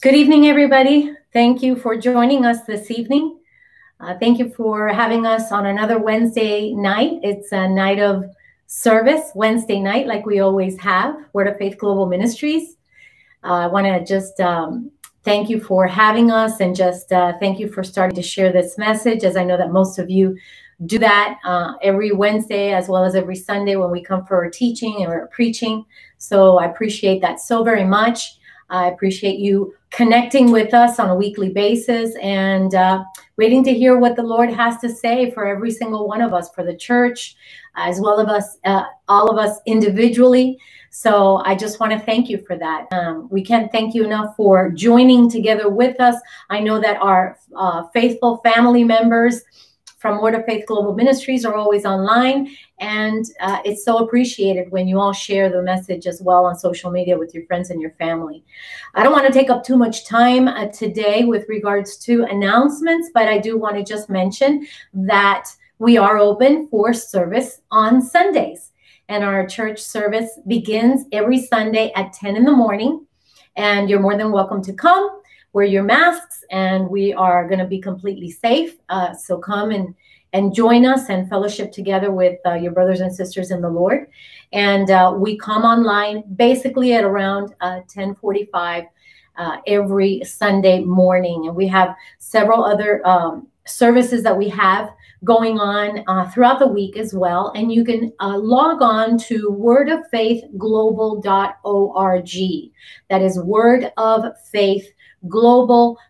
Good evening, everybody. Thank you for joining us this evening. Uh, thank you for having us on another Wednesday night. It's a night of service, Wednesday night, like we always have, Word of Faith Global Ministries. Uh, I want to just um, thank you for having us and just uh, thank you for starting to share this message, as I know that most of you do that uh, every Wednesday as well as every Sunday when we come for our teaching and our preaching. So I appreciate that so very much. I appreciate you connecting with us on a weekly basis and uh, waiting to hear what the Lord has to say for every single one of us, for the church, as well as us, uh, all of us individually. So I just want to thank you for that. Um, we can't thank you enough for joining together with us. I know that our uh, faithful family members from Word of Faith Global Ministries are always online. And uh, it's so appreciated when you all share the message as well on social media with your friends and your family. I don't want to take up too much time uh, today with regards to announcements, but I do want to just mention that we are open for service on Sundays. And our church service begins every Sunday at 10 in the morning. And you're more than welcome to come wear your masks and we are going to be completely safe. Uh, so come and and join us and fellowship together with uh, your brothers and sisters in the Lord. And uh, we come online basically at around 1045 uh, uh, every Sunday morning. And we have several other um, services that we have going on uh, throughout the week as well. And you can uh, log on to wordoffaithglobal.org. That is Word of Faith global.org.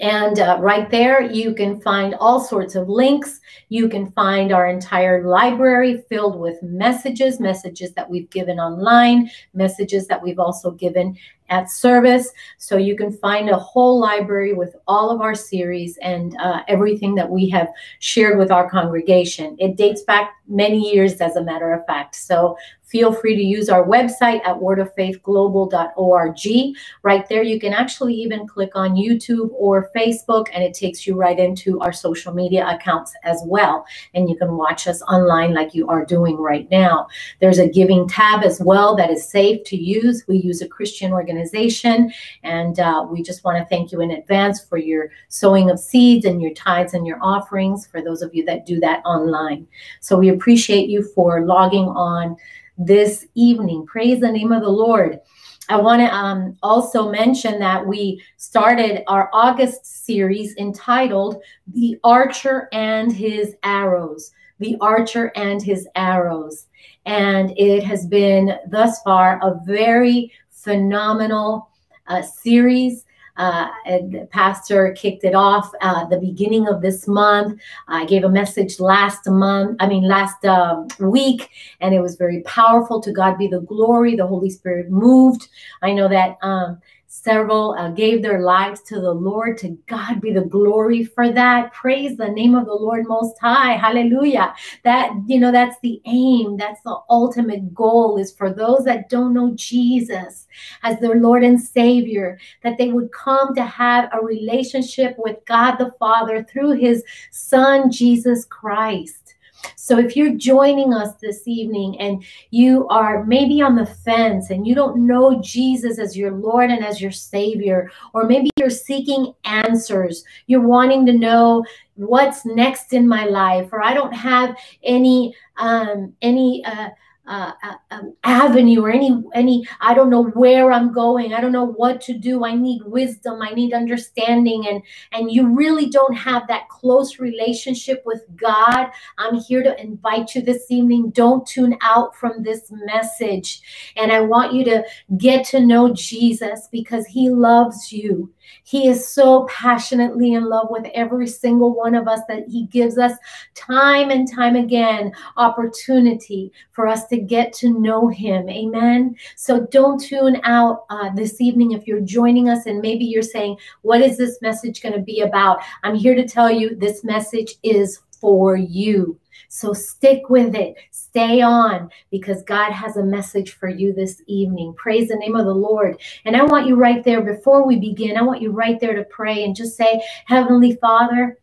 And uh, right there, you can find all sorts of links. You can find our entire library filled with messages, messages that we've given online, messages that we've also given at service. So you can find a whole library with all of our series and uh, everything that we have shared with our congregation. It dates back many years, as a matter of fact. So feel free to use our website at wordoffaithglobal.org. Right there, you can actually even click on YouTube or Facebook, and it takes you right into our social media accounts as well. And you can watch us online like you are doing right now. There's a giving tab as well that is safe to use. We use a Christian organization, and uh, we just want to thank you in advance for your sowing of seeds and your tithes and your offerings for those of you that do that online. So we appreciate you for logging on this evening. Praise the name of the Lord. I want to um, also mention that we started our August series entitled The Archer and His Arrows. The Archer and His Arrows. And it has been thus far a very phenomenal uh, series. Uh, the pastor kicked it off uh, the beginning of this month. I gave a message last month, I mean, last um, week, and it was very powerful. To God be the glory. The Holy Spirit moved. I know that um, Several uh, gave their lives to the Lord. To God be the glory for that. Praise the name of the Lord Most High. Hallelujah. That, you know, that's the aim. That's the ultimate goal is for those that don't know Jesus as their Lord and Savior, that they would come to have a relationship with God the Father through his Son, Jesus Christ. So if you're joining us this evening and you are maybe on the fence and you don't know Jesus as your Lord and as your Savior, or maybe you're seeking answers, you're wanting to know what's next in my life, or I don't have any um, any uh, uh, um, avenue or any any i don't know where i'm going. I don't know what to do. I need wisdom. I need understanding. And and you really don't have that close relationship with god. I'm here to invite you this evening. Don't tune out from this message. And i want you to get to know jesus because he loves you. He is so passionately in love with every single one of us that He gives us time and time again opportunity for us to get to know Him. Amen. So don't tune out uh, this evening if you're joining us and maybe you're saying, What is this message going to be about? I'm here to tell you this message is for you. So stick with it. Stay on because God has a message for you this evening. Praise the name of the Lord. And I want you right there before we begin, I want you right there to pray and just say, Heavenly Father,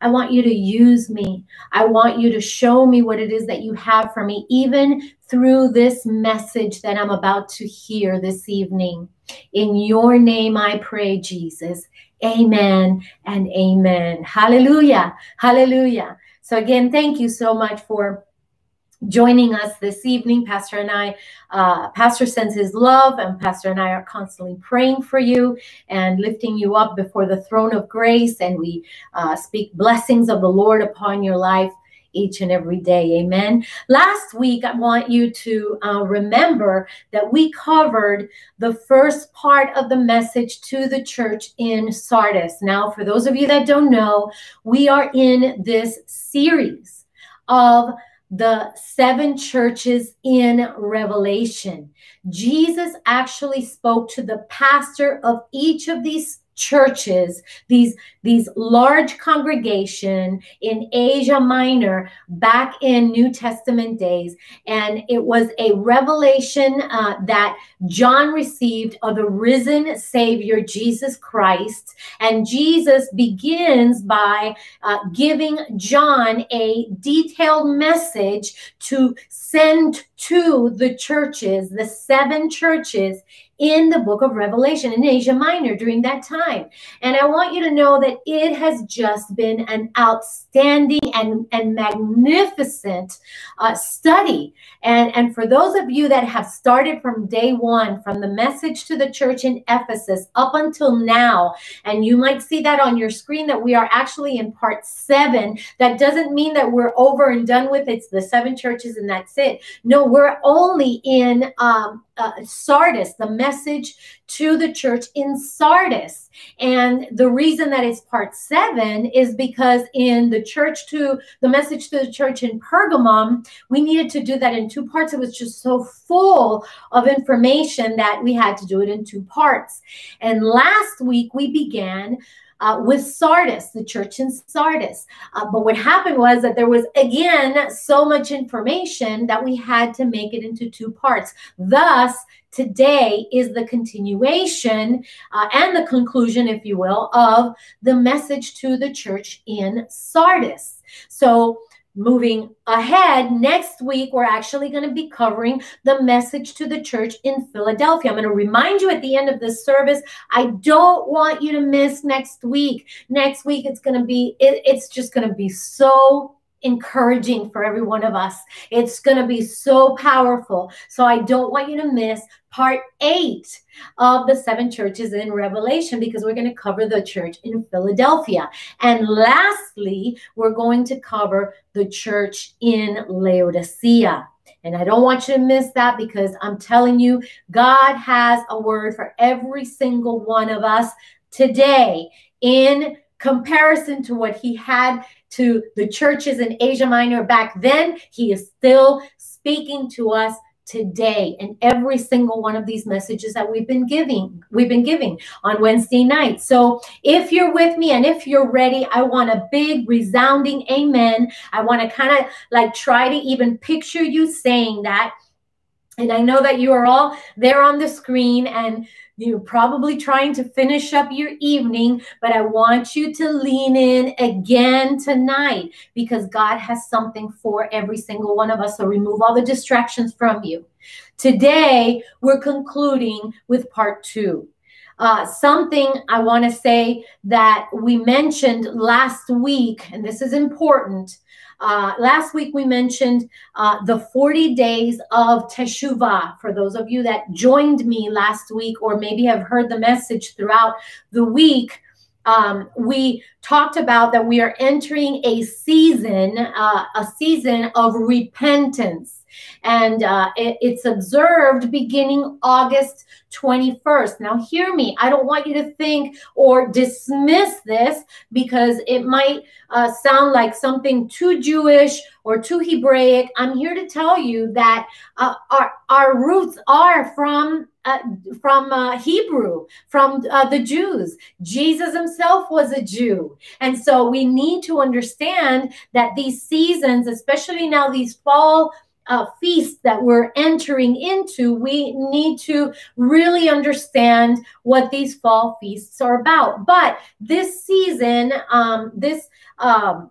I want you to use me. I want you to show me what it is that you have for me, even through this message that I'm about to hear this evening. In your name I pray, Jesus. Amen and amen. Hallelujah. Hallelujah. So, again, thank you so much for joining us this evening. Pastor and I, uh, Pastor sends his love, and Pastor and I are constantly praying for you and lifting you up before the throne of grace. And we uh, speak blessings of the Lord upon your life each and every day. Amen. Last week, I want you to uh, remember that we covered the first part of the message to the church in Sardis. Now, for those of you that don't know, we are in this series of the seven churches in Revelation. Jesus actually spoke to the pastor of each of these churches these these large congregation in asia minor back in new testament days. And it was a revelation uh, that john received of the risen savior jesus christ. And jesus begins by uh, giving john a detailed message to send to the churches the seven churches in the book of Revelation in Asia Minor during that time. And I want you to know that it has just been an outstanding and, and magnificent uh, study. And, and for those of you that have started from day one, from the message to the church in Ephesus up until now, and you might see that on your screen that we are actually in part seven, that doesn't mean that we're over and done with it's the seven churches and that's it. No, we're only in um, uh, Sardis, the message to the church in Sardis. And the reason that it's part seven is because in the church to the message to the church in Pergamum, we needed to do that in two parts. It was just so full of information that we had to do it in two parts. And last week we began uh, with Sardis, the church in Sardis. Uh, but what happened was that there was, again, so much information that we had to make it into two parts. Thus, today is the continuation uh, and the conclusion, if you will, of the message to the church in Sardis. So, Moving ahead, next week, we're actually going to be covering the message to the church in Philadelphia. I'm going to remind you at the end of this service, I don't want you to miss next week. Next week, it's going to be, it, it's just going to be so encouraging for every one of us. It's going to be so powerful. So I don't want you to miss part eight of the seven churches in Revelation because we're going to cover the church in Philadelphia. And lastly, we're going to cover the church in Laodicea. And I don't want you to miss that because I'm telling you, God has a word for every single one of us today in comparison to what he had to the churches in Asia Minor back then, he is still speaking to us today and every single one of these messages that we've been giving we've been giving on Wednesday night. So if you're with me and if you're ready, I want a big resounding amen. I want to kind of like try to even picture you saying that. And I know that you are all there on the screen and you're probably trying to finish up your evening, but I want you to lean in again tonight because God has something for every single one of us. So remove all the distractions from you. Today, we're concluding with part two. Uh, something I want to say that we mentioned last week, and this is important, uh, last week we mentioned uh, the 40 days of Teshuvah. For those of you that joined me last week or maybe have heard the message throughout the week, um, we talked about that we are entering a season, uh, a season of repentance. And uh, it, it's observed beginning August 21st. Now, hear me. I don't want you to think or dismiss this because it might uh, sound like something too Jewish or too Hebraic. I'm here to tell you that uh, our, our roots are from uh, from uh, Hebrew, from uh, the Jews. Jesus himself was a Jew. And so we need to understand that these seasons, especially now these fall uh, feast that we're entering into, we need to really understand what these fall feasts are about. But this season, um, this um,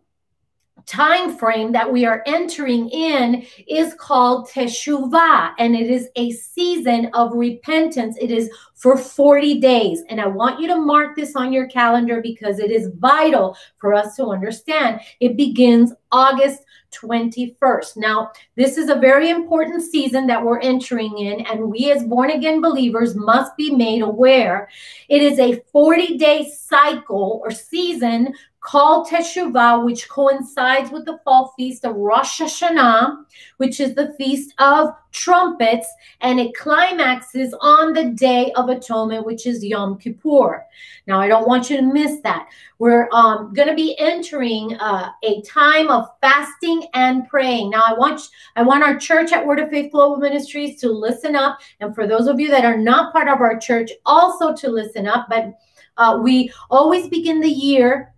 time frame that we are entering in is called Teshuvah, and it is a season of repentance. It is for 40 days. And I want you to mark this on your calendar because it is vital for us to understand. It begins August 21st. Now, this is a very important season that we're entering in, and we as born again believers must be made aware. It is a 40 day cycle or season called Teshuvah, which coincides with the fall feast of Rosh Hashanah, which is the feast of trumpets, and it climaxes on the Day of Atonement, which is Yom Kippur. Now, I don't want you to miss that. We're um, going to be entering uh, a time of fasting and praying. Now, I want I want our church at Word of Faith Global Ministries to listen up, and for those of you that are not part of our church, also to listen up. But uh, we always begin the year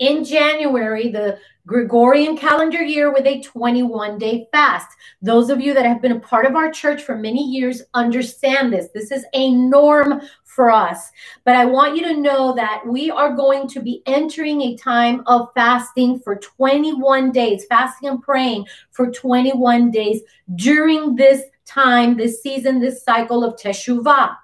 in January, the Gregorian calendar year, with a 21 day fast. Those of you that have been a part of our church for many years understand this. This is a norm for us. But I want you to know that we are going to be entering a time of fasting for 21 days, fasting and praying for 21 days during this time, this season, this cycle of Teshuvah.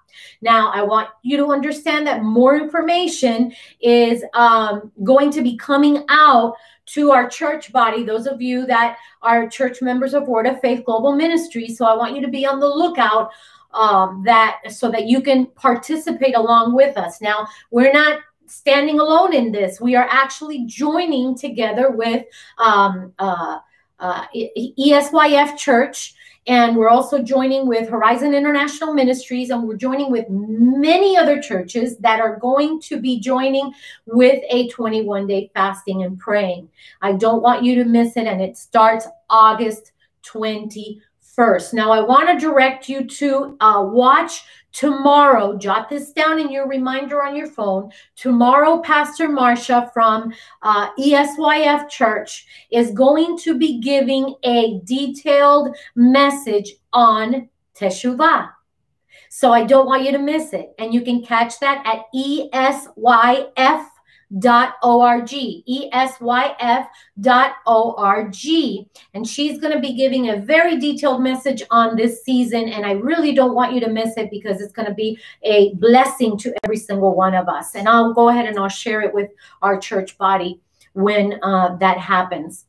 Now, I want you to understand that more information is um, going to be coming out to our church body, those of you that are church members of Word of Faith Global Ministry. So I want you to be on the lookout um, that so that you can participate along with us. Now, we're not standing alone in this. We are actually joining together with um, uh, uh, ESYF Church and we're also joining with Horizon International Ministries, and we're joining with many other churches that are going to be joining with a 21 day fasting and praying. I don't want you to miss it, and it starts August 21st. Now, I want to direct you to uh, watch Tomorrow, jot this down in your reminder on your phone. Tomorrow, Pastor Marsha from uh, ESYF Church is going to be giving a detailed message on Teshuvah. So I don't want you to miss it. And you can catch that at ESYF esyf.org, esyf.org. And she's going to be giving a very detailed message on this season. And I really don't want you to miss it because it's going to be a blessing to every single one of us. And I'll go ahead and I'll share it with our church body when uh, that happens.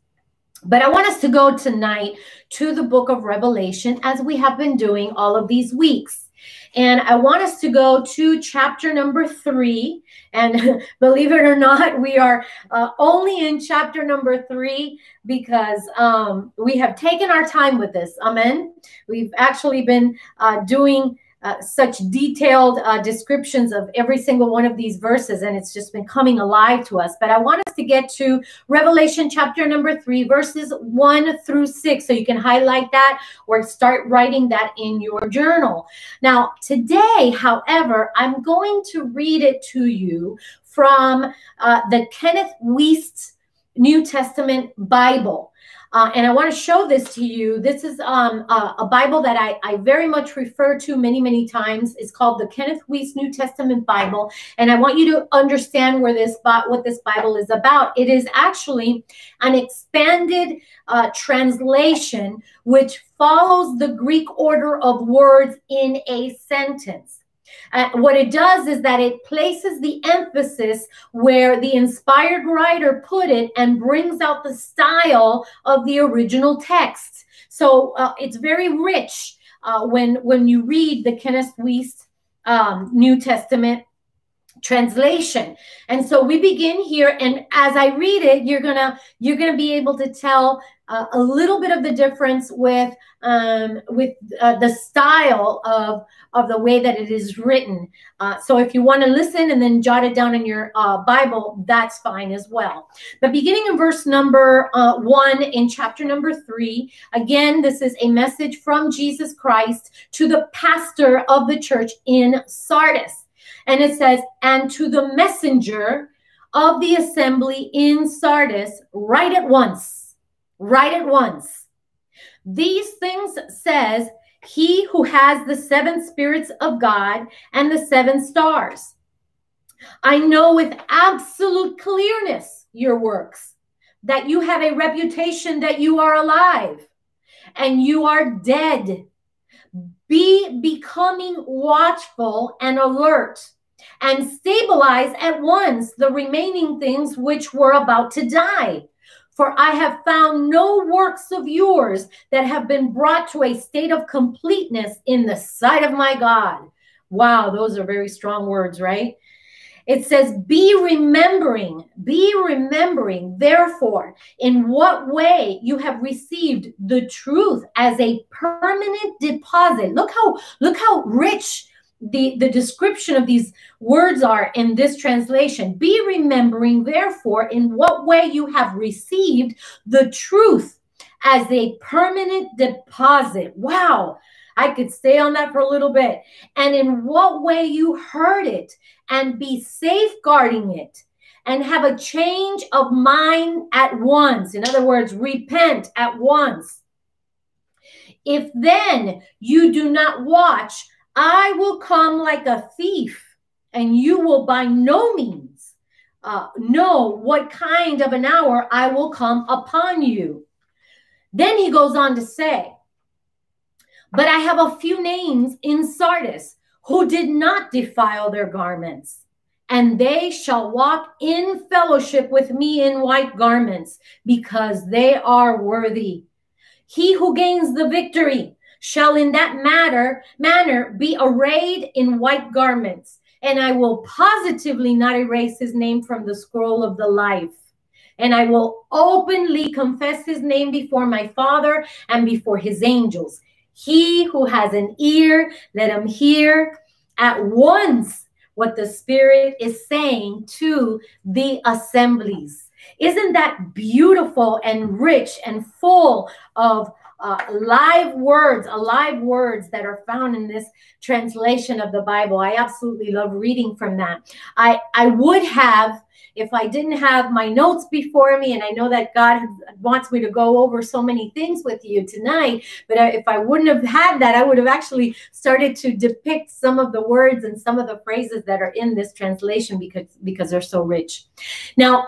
But I want us to go tonight to the book of Revelation as we have been doing all of these weeks. And I want us to go to chapter number three. And believe it or not, we are uh, only in chapter number three because um, we have taken our time with this. Amen. We've actually been uh, doing uh, such detailed uh, descriptions of every single one of these verses, and it's just been coming alive to us. But I want us to get to Revelation chapter number three, verses one through six. So you can highlight that or start writing that in your journal. Now, today, however, I'm going to read it to you from uh, the Kenneth Wuest New Testament Bible. Uh, and I want to show this to you. This is um, a, a, Bible that I, I very much refer to many, many times. It's called the Kenneth Wuest New Testament Bible. And I want you to understand where this what this Bible is about. It is actually an expanded uh, translation which follows the Greek order of words in a sentence. Uh, what it does is that it places the emphasis where the inspired writer put it and brings out the style of the original text. So uh, it's very rich uh, when when you read the Kenneth Wuest um, New Testament translation and so we begin here and as i read it you're gonna you're gonna be able to tell uh, a little bit of the difference with um, with uh, the style of of the way that it is written. Uh, so if you want to listen and then jot it down in your uh, Bible, that's fine as well. But beginning in verse number uh, one in chapter number three, again, this is a message from Jesus Christ to the pastor of the church in Sardis, and it says, "And to the messenger." Of the assembly in Sardis, write at once Write it once. These things says he who has the seven spirits of God and the seven stars. I know with absolute clearness your works, that you have a reputation that you are alive and you are dead. Be becoming watchful and alert and stabilize at once the remaining things which were about to die. For I have found no works of yours that have been brought to a state of completeness in the sight of my God. Wow, those are very strong words, right? It says, Be remembering, be remembering, therefore, in what way you have received the truth as a permanent deposit. Look how look how rich the, the description of these words are in this translation. Be remembering, therefore, in what way you have received the truth as a permanent deposit. Wow. I could stay on that for a little bit. And in what way you heard it and be safeguarding it and have a change of mind at once. In other words, repent at once. If then you do not watch, I will come like a thief, and you will by no means uh, know what kind of an hour I will come upon you. Then he goes on to say, But I have a few names in Sardis who did not defile their garments, and they shall walk in fellowship with me in white garments, because they are worthy. He who gains the victory shall in that matter manner be arrayed in white garments, and I will positively not erase his name from the scroll of the life. And I will openly confess his name before my Father and before his angels. He who has an ear, let him hear at once what the Spirit is saying to the assemblies. Isn't that beautiful and rich and full of uh, live words, alive words that are found in this translation of the Bible. I absolutely love reading from that. I I would have if I didn't have my notes before me, and I know that God wants me to go over so many things with you tonight, but if I wouldn't have had that, I would have actually started to depict some of the words and some of the phrases that are in this translation because because they're so rich. Now,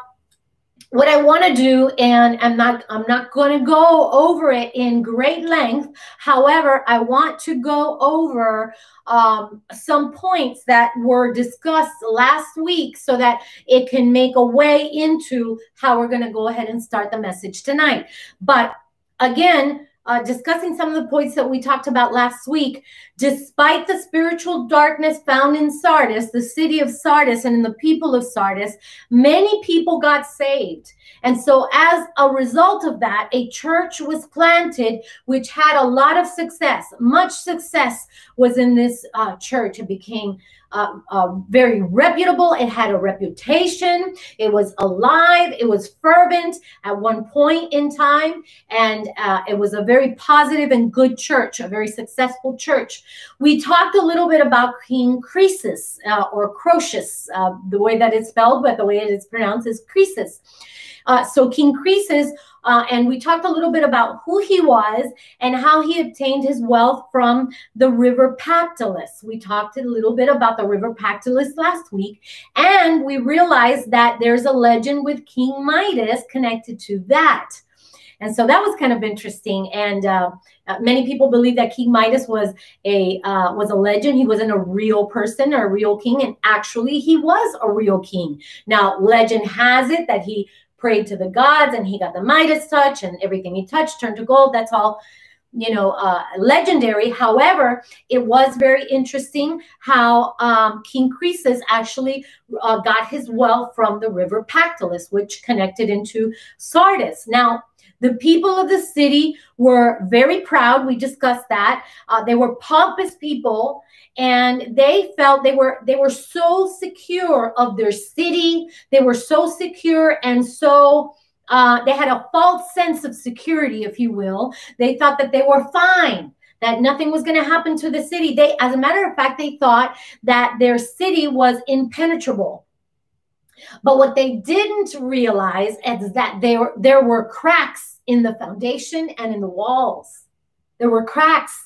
what I want to do, and I'm not I'm not going to go over it in great length. However, I want to go over um, some points that were discussed last week so that it can make a way into how we're going to go ahead and start the message tonight. But again, uh, discussing some of the points that we talked about last week, despite the spiritual darkness found in Sardis, the city of Sardis, and in the people of Sardis, many people got saved. And so, as a result of that, a church was planted which had a lot of success. Much success was in this uh, church. It became uh, uh, very reputable. It had a reputation. It was alive. It was fervent at one point in time. And uh, it was a very positive and good church, a very successful church. We talked a little bit about King Croesus uh, or Croesus, uh, the way that it's spelled, but the way it is pronounced is Croesus. Uh, so King Croesus, uh, and we talked a little bit about who he was and how he obtained his wealth from the river Pactolus. We talked a little bit about the river Pactolus last week, and we realized that there's a legend with King Midas connected to that. And so that was kind of interesting. And uh, uh, many people believe that King Midas was a uh, was a legend. He wasn't a real person or a real king, and actually he was a real king. Now, legend has it that he prayed to the gods and he got the Midas touch and everything he touched turned to gold. That's all, you know, uh, legendary. However, it was very interesting how um, King Croesus actually uh, got his wealth from the river Pactolus, which connected into Sardis. Now, the people of the city were very proud. We discussed that. Uh, they were pompous people and they felt they were they were so secure of their city they were so secure and so uh, they had a false sense of security if you will they thought that they were fine that nothing was going to happen to the city they as a matter of fact they thought that their city was impenetrable but what they didn't realize is that there, there were cracks in the foundation and in the walls There were cracks.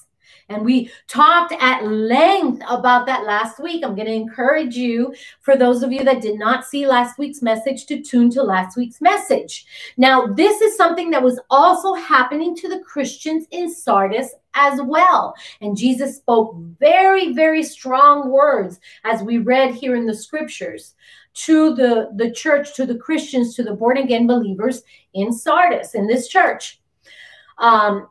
And we talked at length about that last week. I'm going to encourage you, for those of you that did not see last week's message, to tune to last week's message. Now, this is something that was also happening to the Christians in Sardis as well. And Jesus spoke very, very strong words, as we read here in the scriptures, to the, the church, to the Christians, to the born again believers in Sardis, in this church. Um,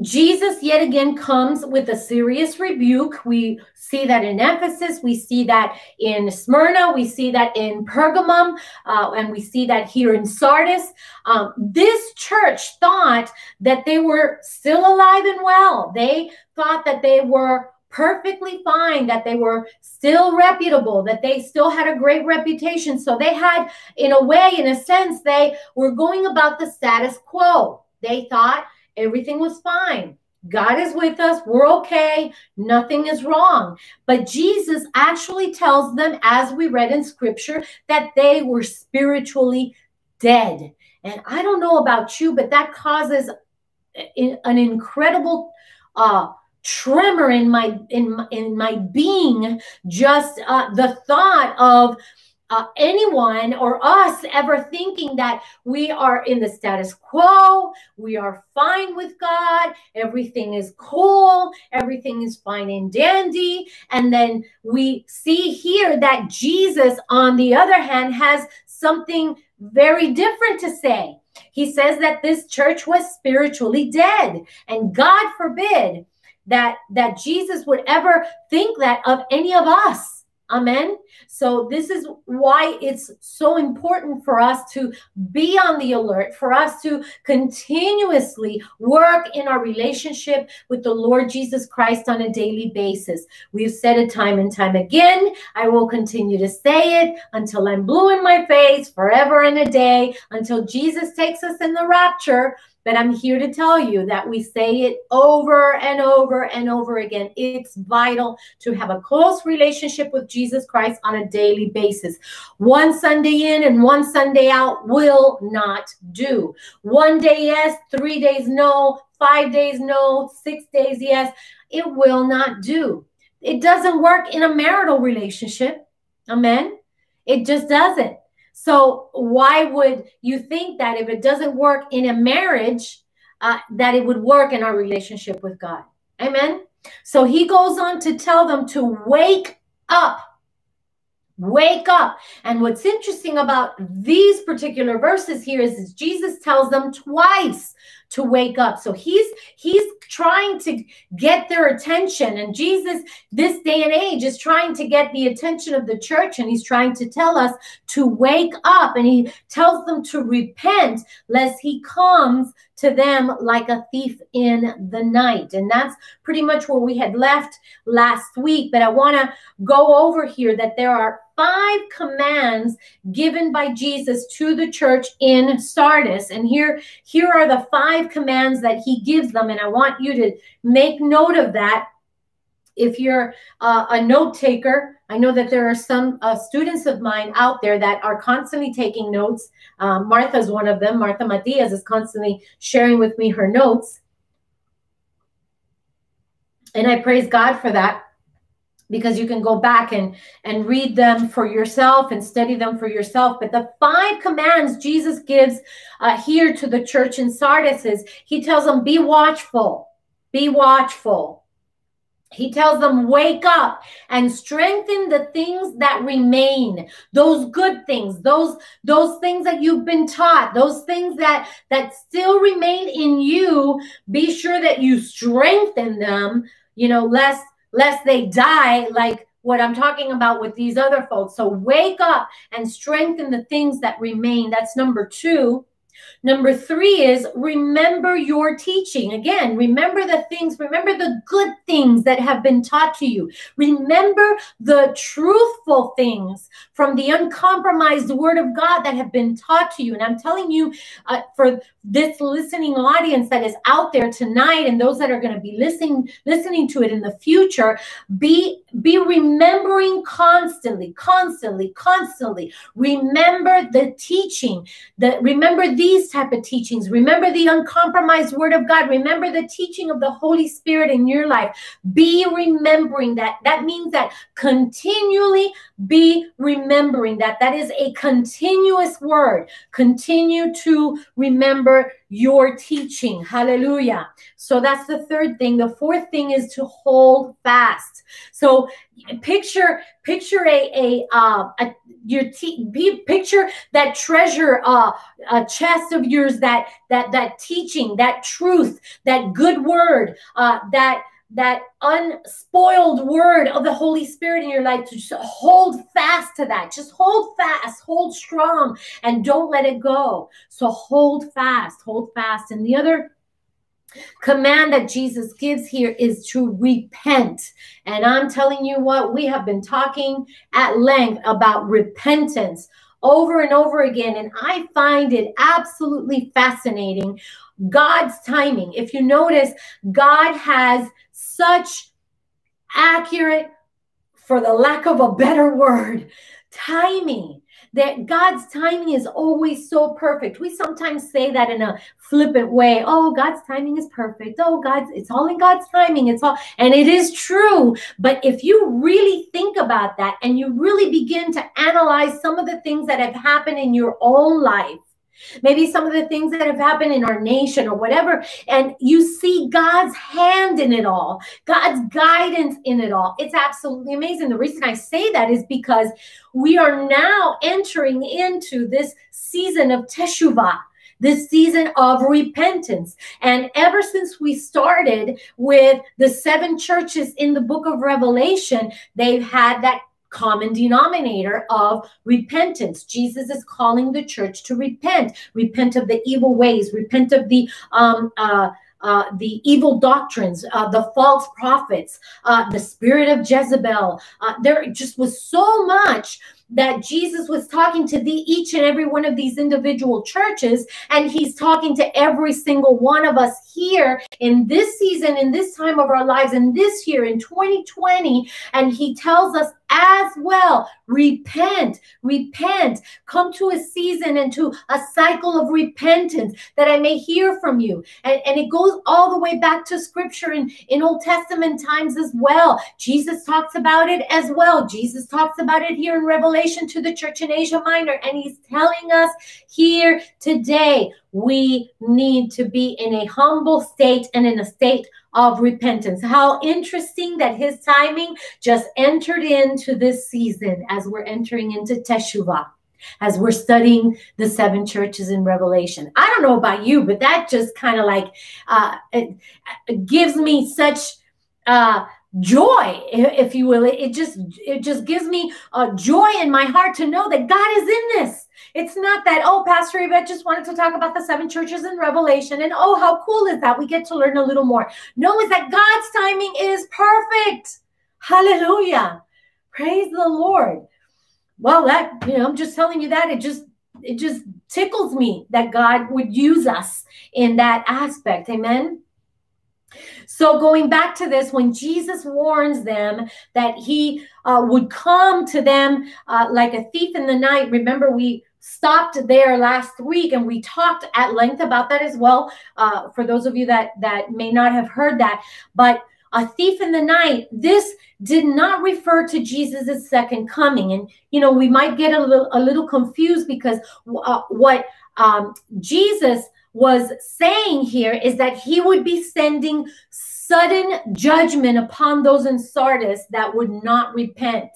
Jesus yet again comes with a serious rebuke. We see that in Ephesus, we see that in Smyrna, we see that in Pergamum, uh, and we see that here in Sardis. Um, this church thought that they were still alive and well. They thought that they were perfectly fine, that they were still reputable, that they still had a great reputation. So they had, in a way, in a sense, they were going about the status quo. They thought, Everything was fine. God is with us. We're okay. Nothing is wrong. But Jesus actually tells them, as we read in scripture, that they were spiritually dead. And I don't know about you, but that causes an incredible uh, tremor in my in in my being. Just uh, the thought of uh, anyone or us ever thinking that we are in the status quo, we are fine with God, everything is cool, everything is fine and dandy. And then we see here that Jesus, on the other hand, has something very different to say. He says that this church was spiritually dead, and God forbid that that Jesus would ever think that of any of us Amen. So, this is why it's so important for us to be on the alert, for us to continuously work in our relationship with the Lord Jesus Christ on a daily basis. We've said it time and time again. I will continue to say it until I'm blue in my face, forever and a day, until Jesus takes us in the rapture. But I'm here to tell you that we say it over and over and over again. It's vital to have a close relationship with Jesus Christ on a daily basis. One Sunday in and one Sunday out will not do. One day yes, three days no, five days no, six days yes. It will not do. It doesn't work in a marital relationship. Amen. It just doesn't. So why would you think that if it doesn't work in a marriage, uh, that it would work in our relationship with God? Amen. So he goes on to tell them to wake up. Wake up. And what's interesting about these particular verses here is, is Jesus tells them twice to wake up. So he's he's trying to get their attention and Jesus this day and age is trying to get the attention of the church and he's trying to tell us to wake up and he tells them to repent lest he comes to them like a thief in the night. And that's pretty much where we had left last week, but I want to go over here that there are five commands given by Jesus to the church in Sardis. And here, here are the five commands that he gives them. And I want you to make note of that. If you're uh, a note taker, I know that there are some uh, students of mine out there that are constantly taking notes. Um, Martha's one of them. Martha Matias is constantly sharing with me her notes. And I praise God for that because you can go back and and read them for yourself and study them for yourself. But the five commands jesus gives uh, here to the church in sardis is he tells them be watchful be watchful. He tells them wake up and strengthen the things that remain those good things those those things that you've been taught those things that that still remain in you. Be sure that you strengthen them you know lest lest they die like what I'm talking about with these other folks. So wake up and strengthen the things that remain. That's number two. Number three is remember your teaching. Again, remember the things, remember the good things that have been taught to you. Remember the truthful things from the uncompromised word of God that have been taught to you. And I'm telling you, uh, for this listening audience that is out there tonight and those that are going to be listening listening to it in the future be be remembering constantly constantly constantly remember the teaching that remember the these type of teachings. Remember the uncompromised word of God. Remember the teaching of the Holy Spirit in your life. Be remembering that. That means that continually be remembering that. That is a continuous word. Continue to remember your teaching. Hallelujah. So that's the third thing. The fourth thing is to hold fast. So picture picture a a, uh, a your te- picture that treasure uh, a chest of yours that that that teaching that truth that good word uh, that that unspoiled word of the Holy Spirit in your life to just hold fast to that. Just hold fast, hold strong, and don't let it go. So hold fast, hold fast. And the other command that Jesus gives here is to repent. And I'm telling you what, we have been talking at length about repentance over and over again. And I find it absolutely fascinating. God's timing. If you notice, God has such accurate, for the lack of a better word, timing that God's timing is always so perfect. We sometimes say that in a flippant way. Oh, God's timing is perfect. Oh, God's it's all in God's timing. It's all and it is true. But if you really think about that and you really begin to analyze some of the things that have happened in your own life, maybe some of the things that have happened in our nation or whatever, and you see God's hand in it all, God's guidance in it all. It's absolutely amazing. The reason I say that is because we are now entering into this season of Teshuvah this season of repentance. And ever since we started with the seven churches in the book of Revelation, they've had that common denominator of repentance. Jesus is calling the church to repent, repent of the evil ways, repent of the um, uh, uh, the evil doctrines, uh, the false prophets, uh, the spirit of Jezebel. Uh, there just was so much that Jesus was talking to the each and every one of these individual churches, and he's talking to every single one of us here in this season, in this time of our lives, in this year, in 2020. And he tells us as well repent, repent, come to a season and to a cycle of repentance that I may hear from you. And, and it goes all the way back to scripture in, in Old Testament times as well. Jesus talks about it as well. Jesus talks about it here in Revelation to the church in Asia Minor. And he's telling us here today we need to be in a humble state and in a state of repentance. How interesting that his timing just entered into this season as we're entering into Teshuvah, as we're studying the seven churches in Revelation. I don't know about you, but that just kind of like uh, it, it gives me such. Uh, joy if you will. It just it just gives me a joy in my heart to know that god is in this. It's not that oh pastor yvette just wanted to talk about the seven churches in revelation and oh how cool is that? We get to learn a little more. No is that god's timing is perfect. Hallelujah. Praise the lord. Well that you know i'm just telling you that it just it just tickles me that god would use us in that aspect. Amen so, going back to this, when Jesus warns them that he uh, would come to them uh, like a thief in the night, remember we stopped there last week and we talked at length about that as well. Uh, for those of you that that may not have heard that, but a thief in the night, this did not refer to Jesus' second coming. And, you know, we might get a little, a little confused because uh, what um, Jesus was saying here is that he would be sending sudden judgment upon those in Sardis that would not repent.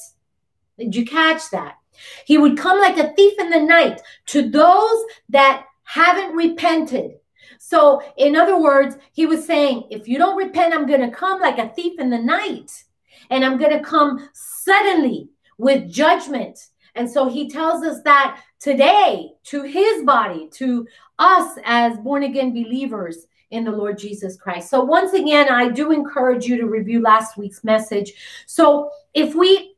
Did you catch that? He would come like a thief in the night to those that haven't repented. So, in other words, he was saying, if you don't repent, I'm going to come like a thief in the night and I'm going to come suddenly with judgment. And so he tells us that today to his body, to us as born again believers in the Lord Jesus Christ. So, once again, I do encourage you to review last week's message. So, if we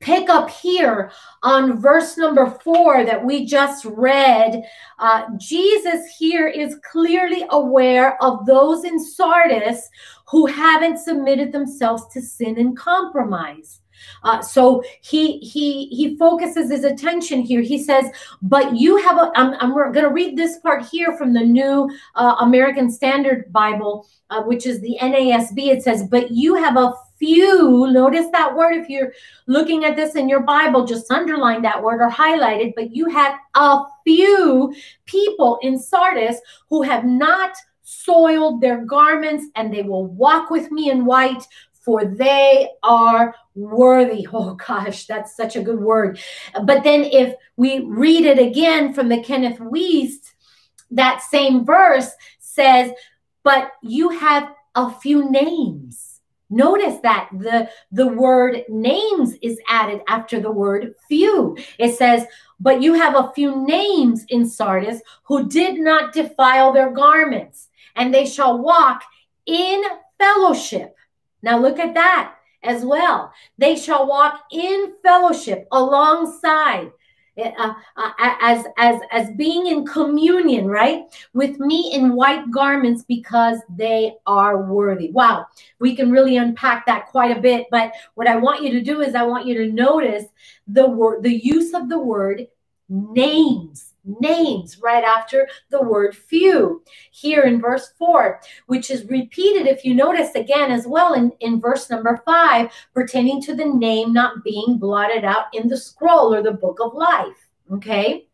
pick up here on verse number four that we just read, uh, Jesus here is clearly aware of those in Sardis who haven't submitted themselves to sin and compromise. Uh, so he he he focuses his attention here. He says, "But you have a." I'm, I'm going to read this part here from the New uh, American Standard Bible, uh, which is the NASB. It says, "But you have a few." Notice that word. If you're looking at this in your Bible, just underline that word or highlight it. But you have a few people in Sardis who have not soiled their garments, and they will walk with me in white for they are worthy. Oh gosh, that's such a good word. But then if we read it again from the Kenneth Wuest, that same verse says, but you have a few names. Notice that the, the word names is added after the word few. It says, but you have a few names in Sardis who did not defile their garments, and they shall walk in fellowship now look at that as well. They shall walk in fellowship alongside. Eh, uh, uh, as as as being in communion right with me in white garments because they are worthy wow we can really unpack that quite a bit but what i want you to do is i want you to notice the word the use of the word names names right after the word few. Here in verse 4 which is repeated if you notice again as well in, in verse number 5 pertaining to the name not being blotted out in the scroll or the book of life okay?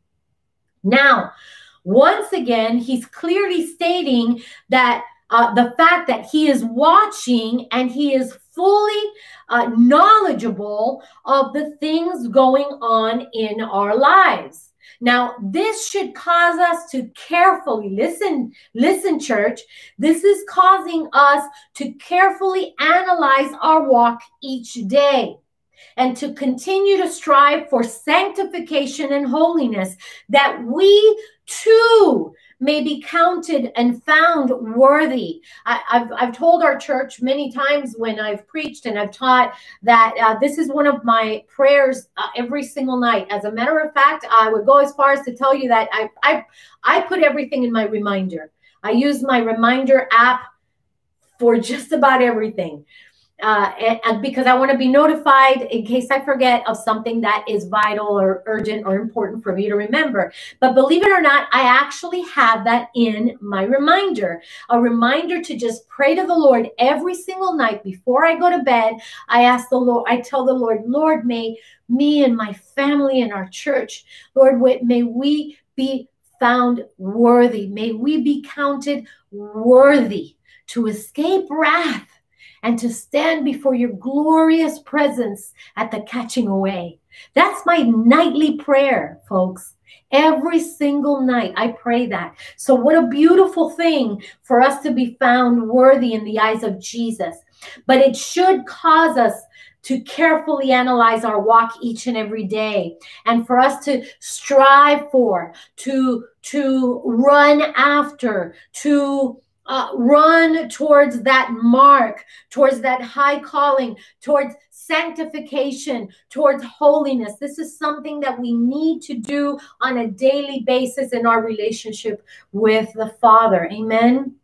Now once again he's clearly stating that uh, the fact that he is watching and he is fully uh, knowledgeable of the things going on in our lives now, this should cause us to carefully listen, listen, church. This is causing us to carefully analyze our walk each day and to continue to strive for sanctification and holiness, that we too may be counted and found worthy. I, have I've told our church many times when I've preached and I've taught that uh, this is one of my prayers uh, every single night. As a matter of fact, I would go as far as to tell you that I, I, I put everything in my reminder. I use my reminder app for just about everything uh, and, and, because I want to be notified in case I forget of something that is vital or urgent or important for me to remember. But believe it or not, I actually have that in my reminder a reminder to just pray to the Lord every single night before I go to bed. I ask the Lord, I tell the Lord, Lord, may me and my family and our church, Lord, may we be found worthy. May we be counted worthy to escape wrath and to stand before your glorious presence at the catching away. That's my nightly prayer, folks. Every single night, I pray that. So, what a beautiful thing for us to be found worthy in the eyes of Jesus. But it should cause us to carefully analyze our walk each and every day and for us to strive for to to run after to uh, run towards that mark, towards that high calling, towards sanctification, towards holiness. This is something that we need to do on a daily basis in our relationship with the Father. Amen.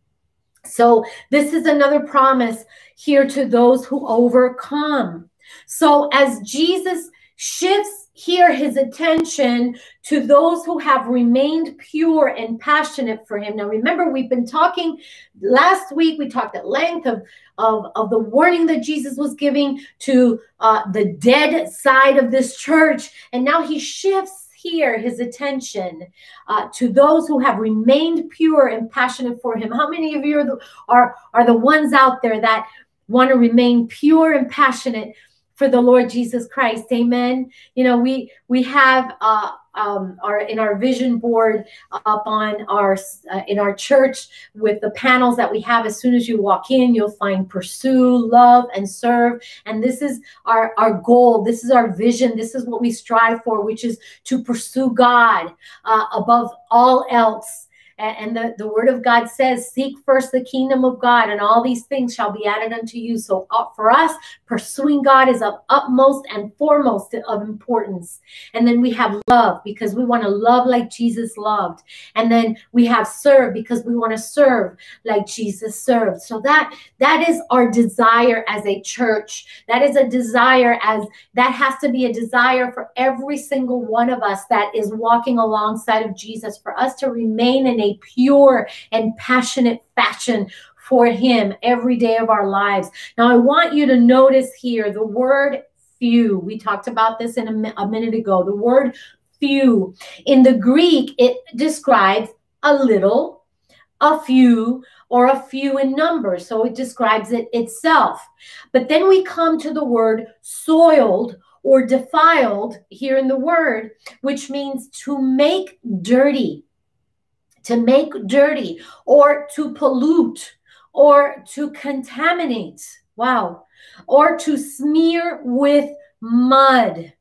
So, this is another promise here to those who overcome. So, as Jesus shifts here his attention to those who have remained pure and passionate for him. Now, remember, we've been talking last week, we talked at length of, of, of the warning that Jesus was giving to uh, the dead side of this church. And now he shifts here his attention uh, to those who have remained pure and passionate for him. How many of you are the, are, are the ones out there that want to remain pure and passionate? For the Lord Jesus Christ. Amen. You know, we we have uh, um, our in our vision board up on our uh, in our church with the panels that we have. As soon as you walk in, you'll find pursue, love, and serve. And this is our our goal. This is our vision. This is what we strive for, which is to pursue God uh, above all else and the, the word of God says, Seek first the kingdom of God, and all these things shall be added unto you. So, uh, for us, Pursuing God is of utmost and foremost of importance. And then we have love because we want to love like Jesus loved. And then we have serve because we want to serve like Jesus served. So that that is our desire as a church. That is a desire as that has to be a desire for every single one of us that is walking alongside of Jesus for us to remain in a pure and passionate fashion for him every day of our lives. Now, I want you to notice here the word few. We talked about this in a, a minute ago. The word few in the Greek, it describes a little, a few, or a few in number. So it describes it itself. But then we come to the word soiled or defiled here in the word, which means to make dirty, to make dirty, or to pollute, or to contaminate. Wow. Or to smear with mud.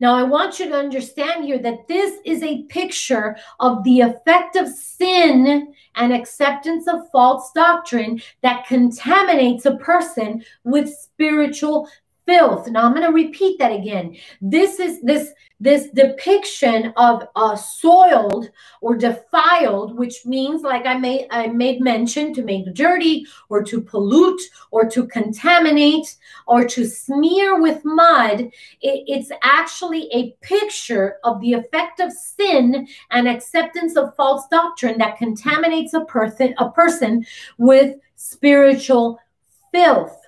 Now, I want you to understand here that this is a picture of the effect of sin and acceptance of false doctrine that contaminates a person with spiritual filth. Now I'm going to repeat that again. This is this this depiction of uh, soiled or defiled, which means, like I made I made mention, to make dirty or to pollute or to contaminate or to smear with mud. It, it's actually a picture of the effect of sin and acceptance of false doctrine that contaminates a person a person with spiritual filth.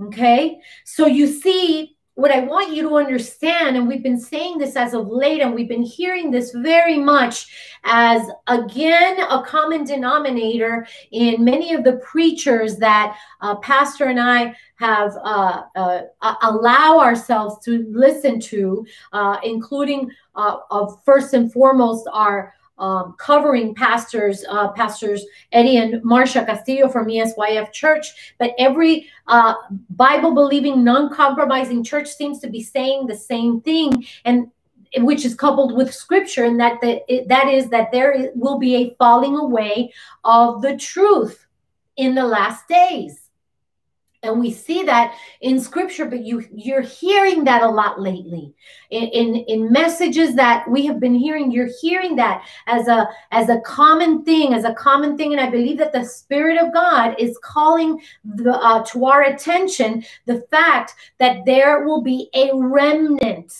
Okay. So you see, what I want you to understand, and we've been saying this as of late, and we've been hearing this very much as again a common denominator in many of the preachers that uh, Pastor and I have uh, uh, allow ourselves to listen to, uh, including uh, of first and foremost our um, covering pastors, uh, pastors Eddie and Marcia Castillo from ESYF Church, but every uh, Bible believing, non compromising church seems to be saying the same thing, and which is coupled with scripture, and that the, that is that there will be a falling away of the truth in the last days and we see that in scripture but you you're hearing that a lot lately. In, in in messages that we have been hearing you're hearing that as a as a common thing as a common thing. And i believe that the spirit of god is calling the uh, to our attention the fact that there will be a remnant.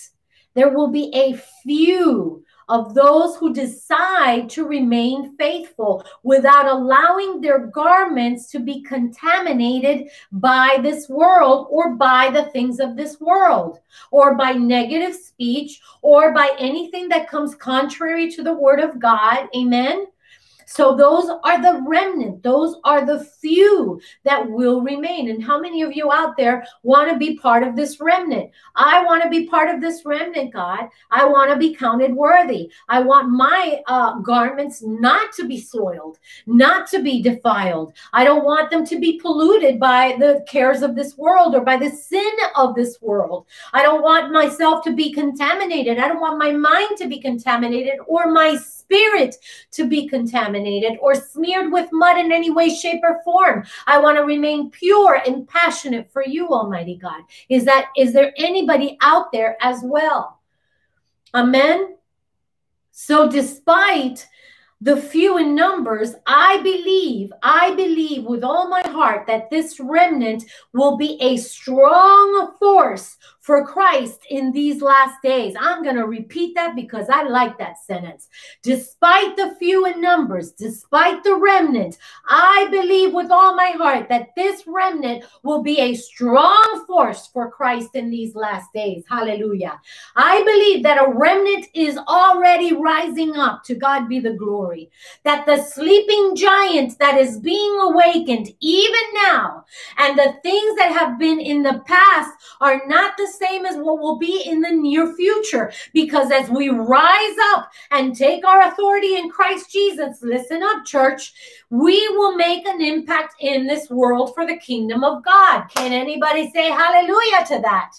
There will be a few of those who decide to remain faithful without allowing their garments to be contaminated by this world or by the things of this world or by negative speech or by anything that comes contrary to the word of God. Amen. So those are the remnant. Those are the few that will remain. And how many of you out there want to be part of this remnant? I want to be part of this remnant, God. I want to be counted worthy. I want my uh, garments not to be soiled, not to be defiled. I don't want them to be polluted by the cares of this world or by the sin of this world. I don't want myself to be contaminated. I don't want my mind to be contaminated or my spirit to be contaminated or smeared with mud in any way, shape, or form. I want to remain pure and passionate for you, Almighty God. Is that is there anybody out there as well? Amen. So despite the few in numbers, I believe, I believe with all my heart that this remnant will be a strong force for Christ in these last days. I'm going to repeat that because I like that sentence. Despite the few in numbers, despite the remnant, I believe with all my heart that this remnant will be a strong force for Christ in these last days. Hallelujah. I believe that a remnant is already rising up. To God be the glory. That the sleeping giant that is being awakened even now, and the things that have been in the past are not the same as what will be in the near future. Because as we rise up and take our authority in Christ Jesus, listen up, church, we will make an impact in this world for the kingdom of God. Can anybody say hallelujah to that?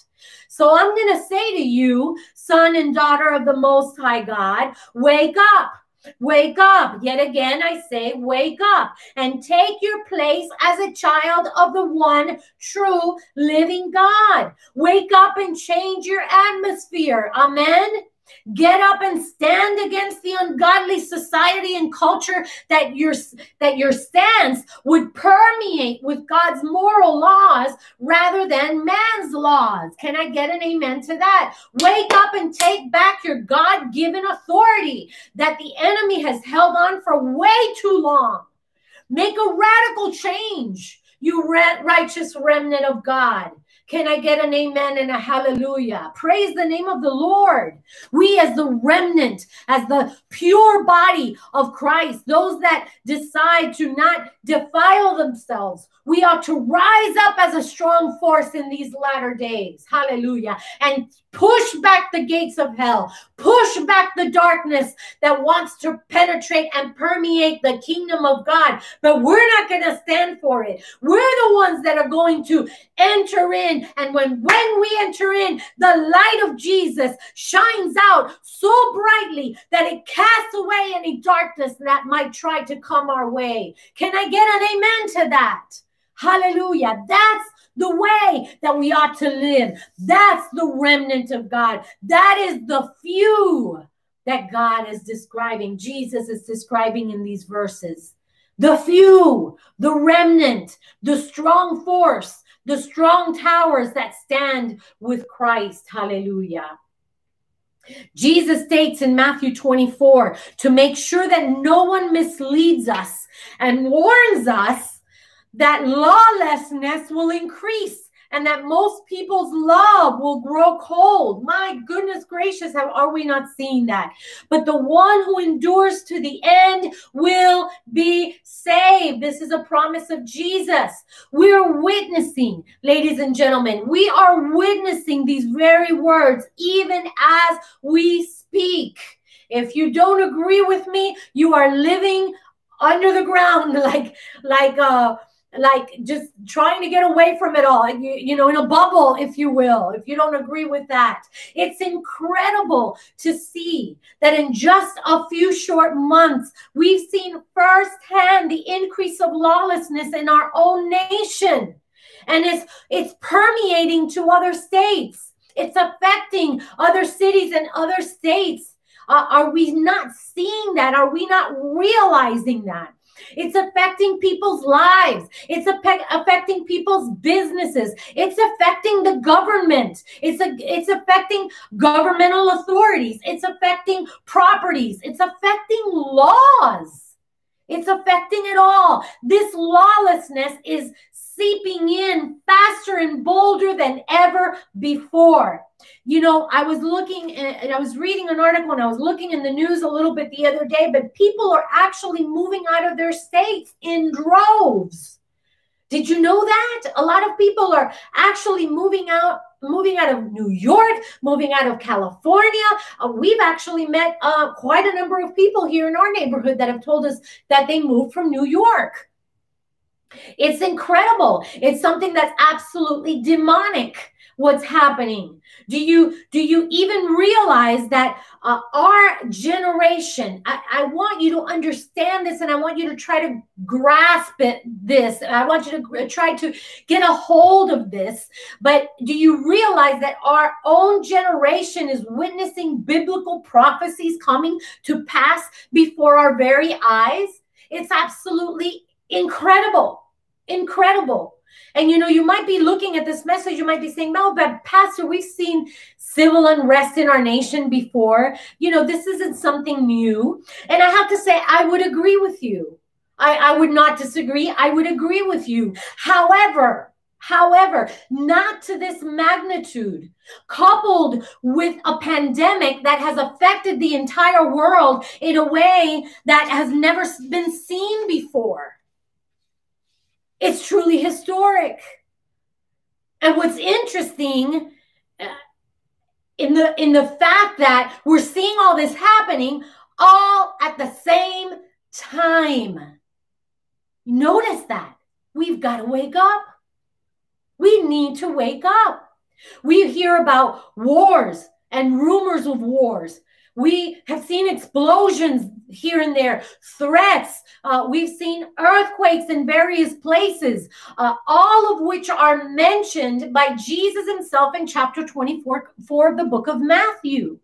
So I'm going to say to you, son and daughter of the Most High God, wake up. Wake up. Yet again, I say, wake up and take your place as a child of the one true living God. Wake up and change your atmosphere. Amen. Get up and stand against the ungodly society and culture that your that your stance would permeate with God's moral laws rather than man's laws. Can I get an amen to that? Wake up and take back your God-given authority that the enemy has held on for way too long. Make a radical change, you righteous remnant of God. Can I get an amen and a hallelujah? Praise the name of the Lord. We, as the remnant, as the pure body of Christ, those that decide to not defile themselves, we ought to rise up as a strong force in these latter days. Hallelujah. And push back the gates of hell, push back the darkness that wants to penetrate and permeate the kingdom of God. But we're not going to stand for it. We're the ones that are going to enter in. And when, when we enter in, the light of Jesus shines out so brightly that it casts away any darkness that might try to come our way. Can I get an amen to that? Hallelujah. That's the way that we ought to live. That's the remnant of God. That is the few that God is describing, Jesus is describing in these verses. The few, the remnant, the strong force, the strong towers that stand with Christ. Hallelujah. Jesus states in Matthew 24 to make sure that no one misleads us and warns us that lawlessness will increase and that most people's love will grow cold. My goodness gracious, how are we not seeing that? But the one who endures to the end will be saved. This is a promise of Jesus. We're witnessing, ladies and gentlemen, we are witnessing these very words even as we speak. If you don't agree with me, you are living under the ground like like uh like just trying to get away from it all you, you know in a bubble if you will if you don't agree with that. It's incredible to see that in just a few short months we've seen firsthand the increase of lawlessness in our own nation. And it's it's permeating to other states. It's affecting other cities and other states. Uh, are we not seeing that? Are we not realizing that it's affecting people's lives. It's affecting people's businesses. It's affecting the government. It's a, it's affecting governmental authorities. It's affecting properties. It's affecting laws. It's affecting it all. This lawlessness is seeping in faster and bolder than ever before. You know, I was looking and I was reading an article and I was looking in the news a little bit the other day, but people are actually moving out of their states in droves. Did you know that? A lot of people are actually moving out moving out of New York, moving out of California. Uh, we've actually met uh, quite a number of people here in our neighborhood that have told us that they moved from New York. It's incredible. It's something that's absolutely demonic what's happening. Do you do you even realize that uh, our generation I, I, want you to understand this and i want you to try to grasp it this i want you to try to get a hold of this but do you realize that our own generation is witnessing biblical prophecies coming to pass before our very eyes? It's absolutely incredible incredible and you know, you might be looking at this message, you might be saying, no, but Pastor, we've seen civil unrest in our nation before. You know, this isn't something new. And I have to say, I would agree with you. I, I would not disagree. I would agree with you. However, However, not to this magnitude, coupled with a pandemic that has affected the entire world in a way that has never been seen before. It's truly historic. And what's interesting uh, in the in the fact that we're seeing all this happening all at the same time. Notice that. We've got to wake up. We need to wake up. We hear about wars and rumors of wars. We have seen explosions here and there, threats. Uh, we've seen earthquakes in various places, uh, all of which are mentioned by Jesus himself in chapter 24 of the book of Matthew.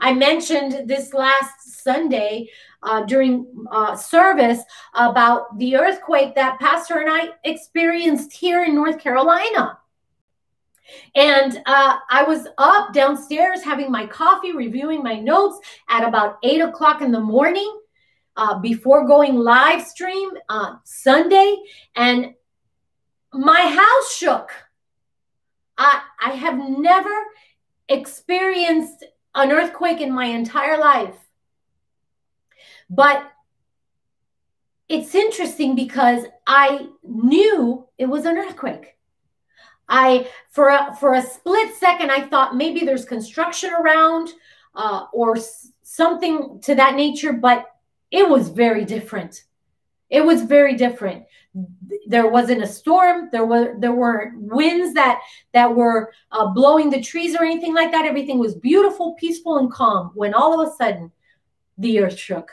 I mentioned this last Sunday uh, during uh, service about the earthquake that Pastor and I experienced here in North Carolina. And uh, I was up downstairs having my coffee, reviewing my notes at about eight o'clock in the morning uh, before going live stream uh, Sunday, and my house shook. I, I have never experienced an earthquake in my entire life. But it's interesting because I knew it was an earthquake. I for a, for a split second I thought maybe there's construction around uh, or s- something to that nature, but it was very different. It was very different. There wasn't a storm. There were there weren't winds that that were uh, blowing the trees or anything like that. Everything was beautiful, peaceful, and calm. When all of a sudden, the earth shook,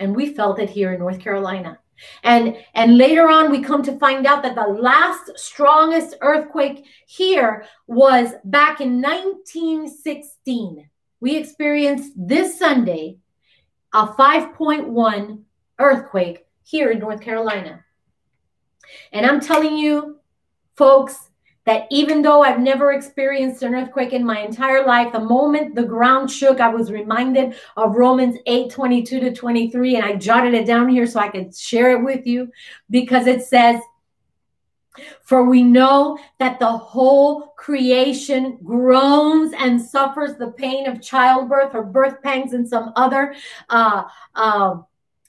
and we felt it here in North Carolina. And and later on we come to find out that the last strongest earthquake here was back in 1916. We experienced this Sunday a 5.1 earthquake here in North Carolina. And I'm telling you folks that even though I've never experienced an earthquake in my entire life, the moment the ground shook, I was reminded of Romans 8 22 to 23. And I jotted it down here so I could share it with you because it says, For we know that the whole creation groans and suffers the pain of childbirth or birth pangs and some other uh, uh,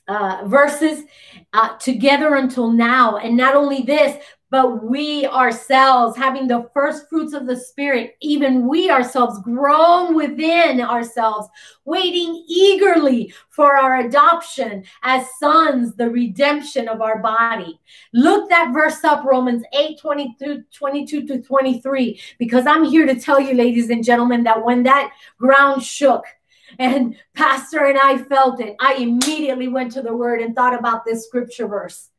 uh, verses uh, together until now. And not only this, but we ourselves, having the first fruits of the Spirit, even we ourselves groan within ourselves, waiting eagerly for our adoption as sons, the redemption of our body. Look that verse up, Romans 8 22, 22 to 23, because I'm here to tell you, ladies and gentlemen, that when that ground shook, and Pastor and I felt it. I immediately went to the word and thought about this scripture verse.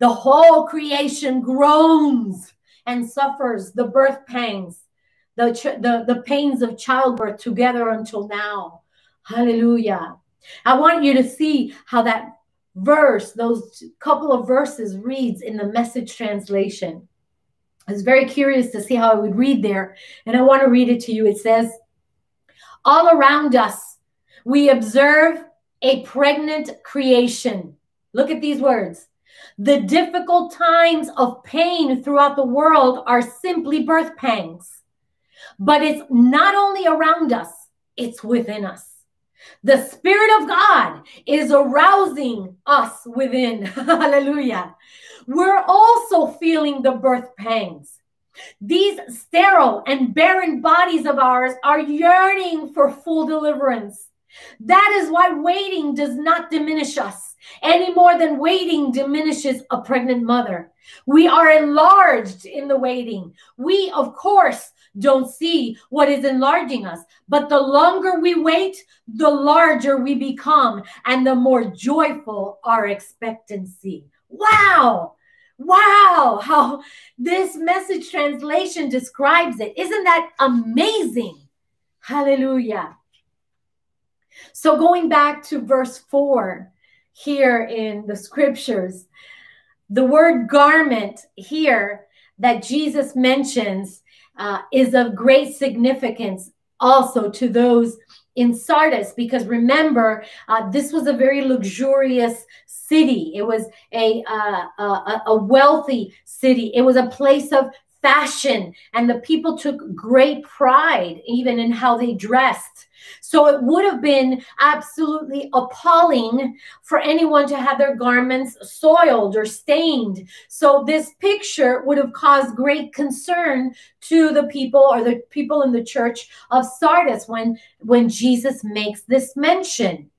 The whole creation groans and suffers the birth pangs, the, the, the pains of childbirth together until now. Hallelujah. I want you to see how that verse, those couple of verses, reads in the message translation. I was very curious to see how it would read there, and I want to read it to you. It says, All around us, we observe a pregnant creation. Look at these words the difficult times of pain throughout the world are simply birth pangs. But it's not only around us, it's within us. The Spirit of God is arousing us within. Hallelujah. We're also feeling the birth pangs. These sterile and barren bodies of ours are yearning for full deliverance. That is why waiting does not diminish us any more than waiting diminishes a pregnant mother. We are enlarged in the waiting. We, of course, don't see what is enlarging us, but the longer we wait, the larger we become and the more joyful our expectancy. Wow! Wow, how this message translation describes it. Isn't that amazing? Hallelujah. So, going back to verse 4, here in the scriptures. The word garment here that Jesus mentions uh, is of great significance also to those in Sardis, because remember, uh, this was a very luxurious city. It was a, uh, a, a wealthy city. It was a place of fashion, and the people took great pride even in how they dressed. So it would have been absolutely appalling for anyone to have their garments soiled or stained. So this picture would have caused great concern to the people or the people in the church of Sardis when, when Jesus makes this mention.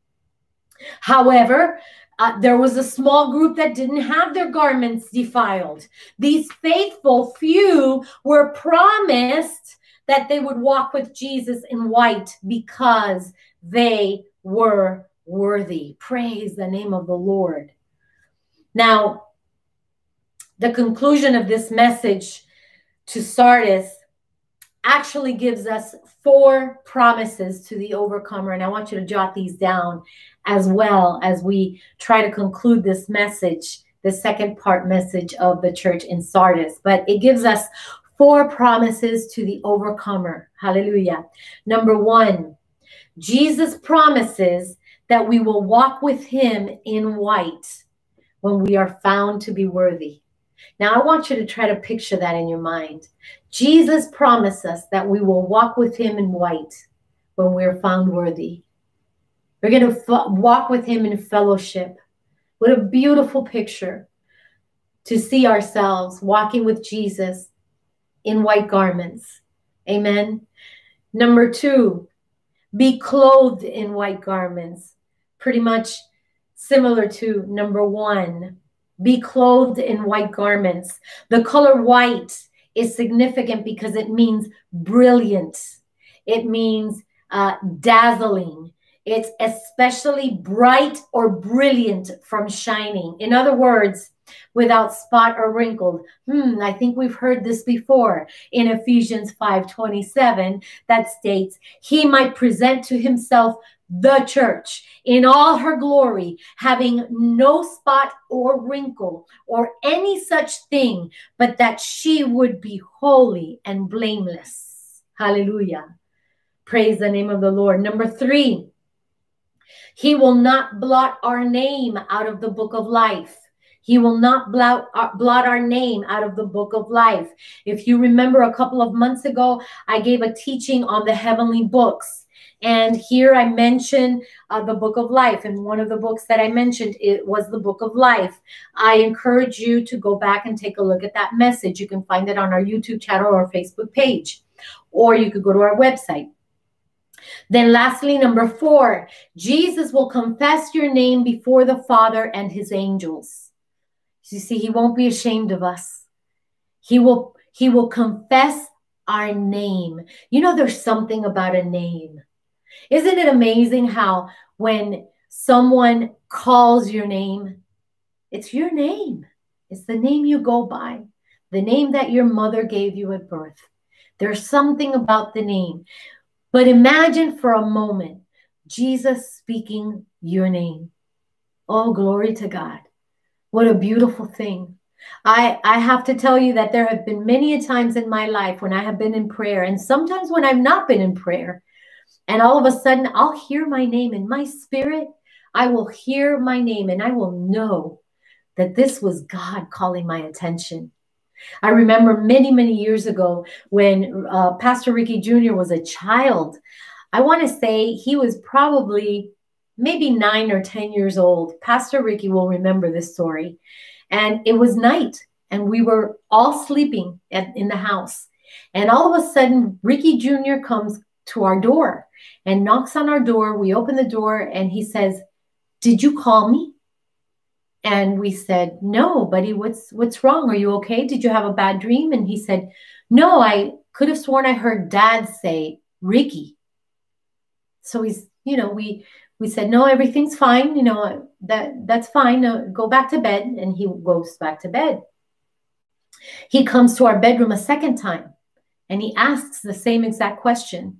However, uh, there was a small group that didn't have their garments defiled. These faithful few were promised that they would walk with Jesus in white because they were worthy. Praise the name of the Lord. Now, the conclusion of this message to Sardis actually gives us four promises to the overcomer. And I want you to jot these down as well as we try to conclude this message, the second part message of the church in Sardis. But it gives us four promises to the overcomer. Hallelujah. Number one, Jesus promises that we will walk with him in white when we are found to be worthy. Now, I want you to try to picture that in your mind. Jesus promised us that we will walk with him in white when we are found worthy. We're going to walk with him in fellowship. What a beautiful picture to see ourselves walking with Jesus in white garments. Amen. Number two, be clothed in white garments. Pretty much similar to number one, be clothed in white garments. The color white is significant because it means brilliant, it means uh, dazzling. It's especially bright or brilliant from shining. In other words, without spot or wrinkled. Hmm, I think we've heard this before in Ephesians 5:27 that states, "He might present to himself the church in all her glory, having no spot or wrinkle or any such thing, but that she would be holy and blameless. Hallelujah. Praise the name of the Lord. Number three, he will not blot our name out of the book of life. He will not blot, uh, blot our name out of the book of life. If you remember a couple of months ago, I gave a teaching on the heavenly books. And here I mentioned uh, the book of life. And one of the books that I mentioned it was the book of life. I encourage you to go back and take a look at that message. You can find it on our YouTube channel or Facebook page, or you could go to our website. Then, lastly, number four, Jesus will confess your name before the Father and his angels. You see, he won't be ashamed of us. He will he will confess our name. You know, there's something about a name. Isn't it amazing how when someone calls your name, it's your name. It's the name you go by, the name that your mother gave you at birth. There's something about the name. But imagine for a moment Jesus speaking your name. Oh, glory to God. What a beautiful thing. I, I have to tell you that there have been many times in my life when I have been in prayer, and sometimes when I've not been in prayer, and all of a sudden, I'll hear my name in my spirit. I will hear my name and I will know that this was God calling my attention. I remember many, many years ago when uh, Pastor Ricky Jr. was a child. I want to say he was probably maybe nine or 10 years old. Pastor Ricky will remember this story. And it was night, and we were all sleeping at, in the house. And all of a sudden, Ricky Jr. comes to our door and knocks on our door. We open the door and he says, Did you call me? And we said, No, buddy, what's what's wrong? Are you okay? Did you have a bad dream? And he said, No, I could have sworn I heard dad say Ricky. So he's, you know, we we said, No, everything's fine, you know, that that's fine. Uh, go back to bed. And he goes back to bed. He comes to our bedroom a second time and he asks the same exact question.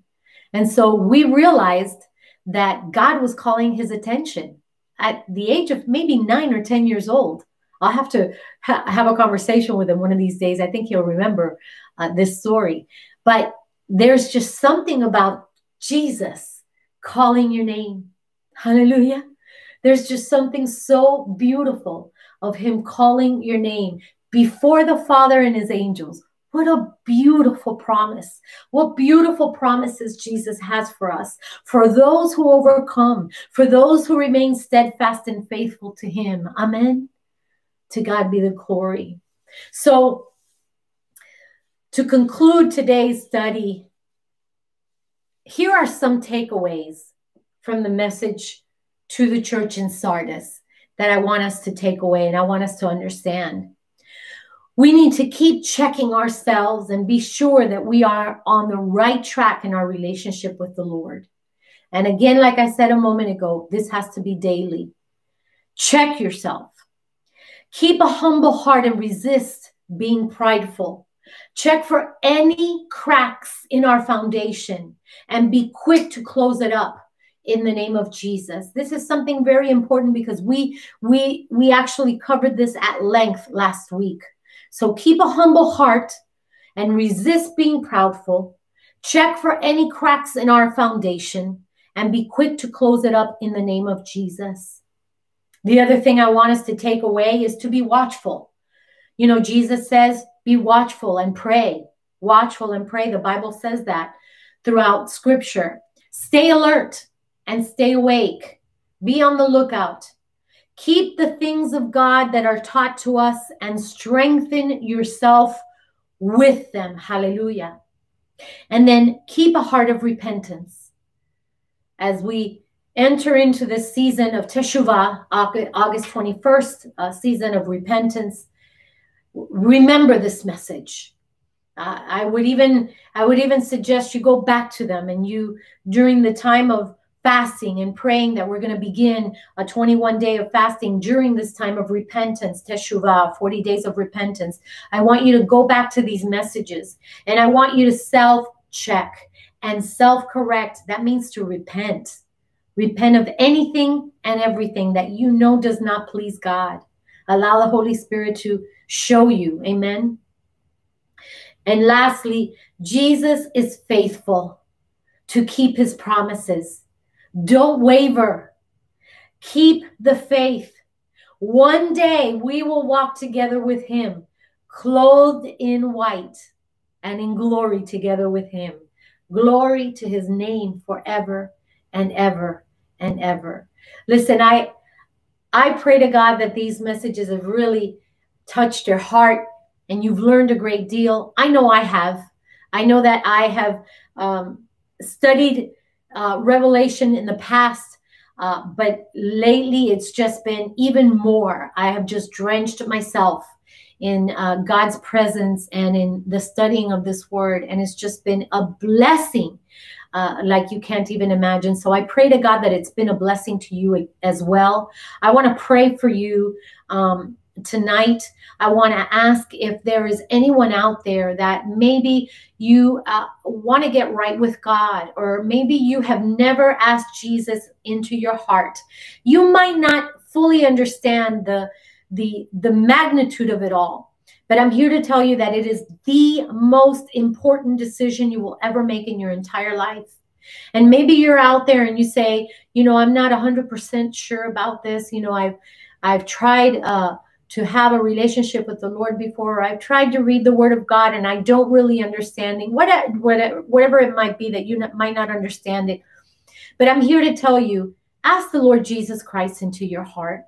And so we realized that God was calling his attention at the age of maybe nine or 10 years old. I'll have to ha- have a conversation with him one of these days. I think he'll remember uh, this story. But there's just something about Jesus calling your name. Hallelujah. There's just something so beautiful of him calling your name before the Father and his angels what a beautiful promise. What beautiful promises Jesus has for us, for those who overcome, for those who remain steadfast and faithful to Him. Amen. To God be the glory. So, to conclude today's study, here are some takeaways from the message to the church in Sardis that I want us to take away and I want us to understand. we need to keep checking ourselves and be sure that we are on the right track in our relationship with the Lord. And again, like I said a moment ago, this has to be daily. Check yourself. Keep a humble heart and resist being prideful. Check for any cracks in our foundation and be quick to close it up in the name of Jesus. This is something very important because we we we actually covered this at length last week. So keep a humble heart and resist being proudful. Check for any cracks in our foundation and be quick to close it up in the name of Jesus. The other thing I want us to take away is to be watchful. You know, Jesus says, be watchful and pray. Watchful and pray. The Bible says that throughout scripture. Stay alert and stay awake. Be on the lookout. Keep the things of God that are taught to us and strengthen yourself with them. Hallelujah. And then keep a heart of repentance. As we enter into this season of Teshuvah, August 21st, a season of repentance, remember this message. Uh, I would even I would even suggest you go back to them and you during the time of fasting and praying that we're going to begin a 21 day of fasting during this time of repentance, Teshuvah, 40 days of repentance. I want you to go back to these messages and I want you to self check and self correct. That means to repent. Repent of anything and everything that you know does not please God. Allow the Holy Spirit to show you. Amen. And lastly, Jesus is faithful to keep his promises. Don't waver. Keep the faith. One day we will walk together with him, clothed in white and in glory together with him. Glory to his name forever and ever and ever. Listen, I I pray to God that these messages have really touched your heart and you've learned a great deal. I know I have. I know that I have um, studied uh, Revelation in the past, uh, but lately it's just been even more. I have just drenched myself in uh, God's presence and in the studying of this word, and it's just been a blessing. Uh, like you can't even imagine. So I pray to God that it's been a blessing to you as well. I want to pray for you um, tonight, I want to ask if there is anyone out there that maybe you uh, want to get right with God, or maybe you have never asked Jesus into your heart. You might not fully understand the the the magnitude of it all. But I'm here to tell you that it is the most important decision you will ever make in your entire life. And maybe you're out there and you say, you know, I'm not 100% sure about this. You know, I've I've tried uh, to have a relationship with the Lord before. I've tried to read the Word of God and I don't really understand it, whatever, whatever it might be that you might not understand it. But I'm here to tell you ask the Lord Jesus Christ into your heart.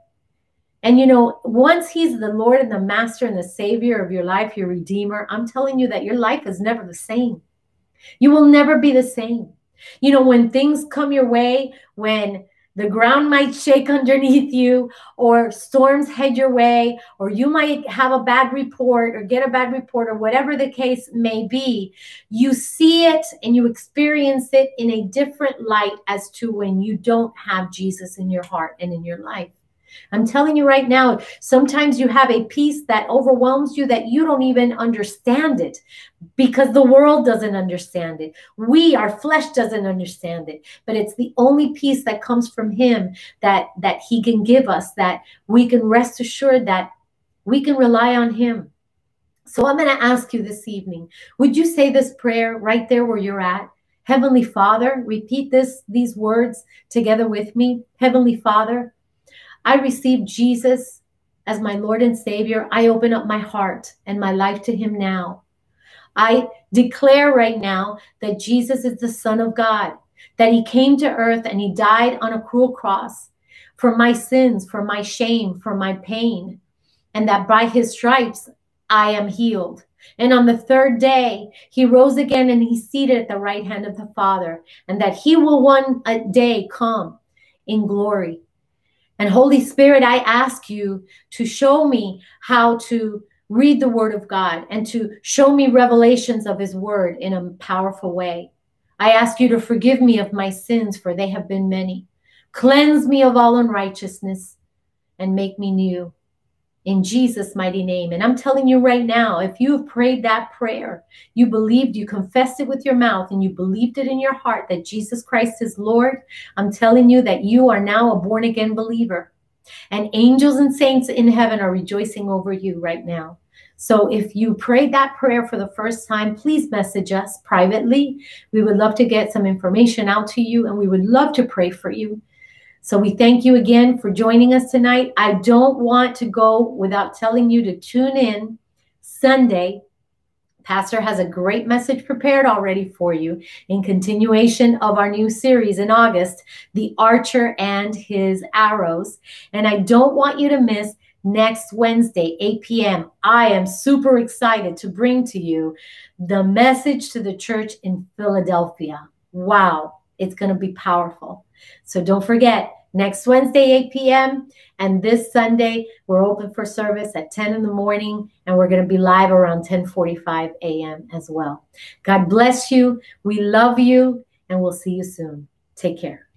And you know, once He's the Lord and the Master and the Savior of your life, your Redeemer, I'm telling you that your life is never the same. You will never be the same. You know, when things come your way, when the ground might shake underneath you, or storms head your way, or you might have a bad report or get a bad report, or whatever the case may be. You see it and you experience it in a different light as to when you don't have Jesus in your heart and in your life. I'm telling you right now, sometimes you have a peace that overwhelms you that you don't even understand it because the world doesn't understand it. We, our flesh doesn't understand it, but it's the only peace that comes from him that that he can give us that we can rest assured that we can rely on him. So I'm going to ask you this evening, would you say this prayer right there where you're at? Heavenly Father, repeat this these words together with me. Heavenly Father, I receive Jesus as my Lord and Savior. I open up my heart and my life to Him now. I declare right now that Jesus is the Son of God, that He came to earth and He died on a cruel cross for my sins, for my shame, for my pain, and that by His stripes I am healed. And on the third day, he rose again and he's seated at the right hand of the Father, and that he will one uh, day come in glory and Holy Spirit, I ask you to show me how to read the word of God and to show me revelations of his word in a powerful way. I ask you to forgive me of my sins, for they have been many. Cleanse me of all unrighteousness and make me new in Jesus' mighty name. And I'm telling you right now, if you have prayed that prayer, you believed, you confessed it with your mouth, and you believed it in your heart that Jesus Christ is Lord, I'm telling you that you are now a born again believer. And angels and saints in heaven are rejoicing over you right now. So if you prayed that prayer for the first time, please message us privately. We would love to get some information out to you and we would love to pray for you. So we thank you again for joining us tonight. I don't want to go without telling you to tune in Sunday. Pastor has a great message prepared already for you in continuation of our new series in August, The Archer and His Arrows. And I don't want you to miss next Wednesday, 8 p.m. I am super excited to bring to you the message to the church in Philadelphia. Wow, it's going to be powerful. So don't forget, next Wednesday, 8 p.m. And this Sunday, we're open for service at 10 in the morning, and we're going to be live around 10:45 a.m. as well. God bless you. We love you, and we'll see you soon. Take care.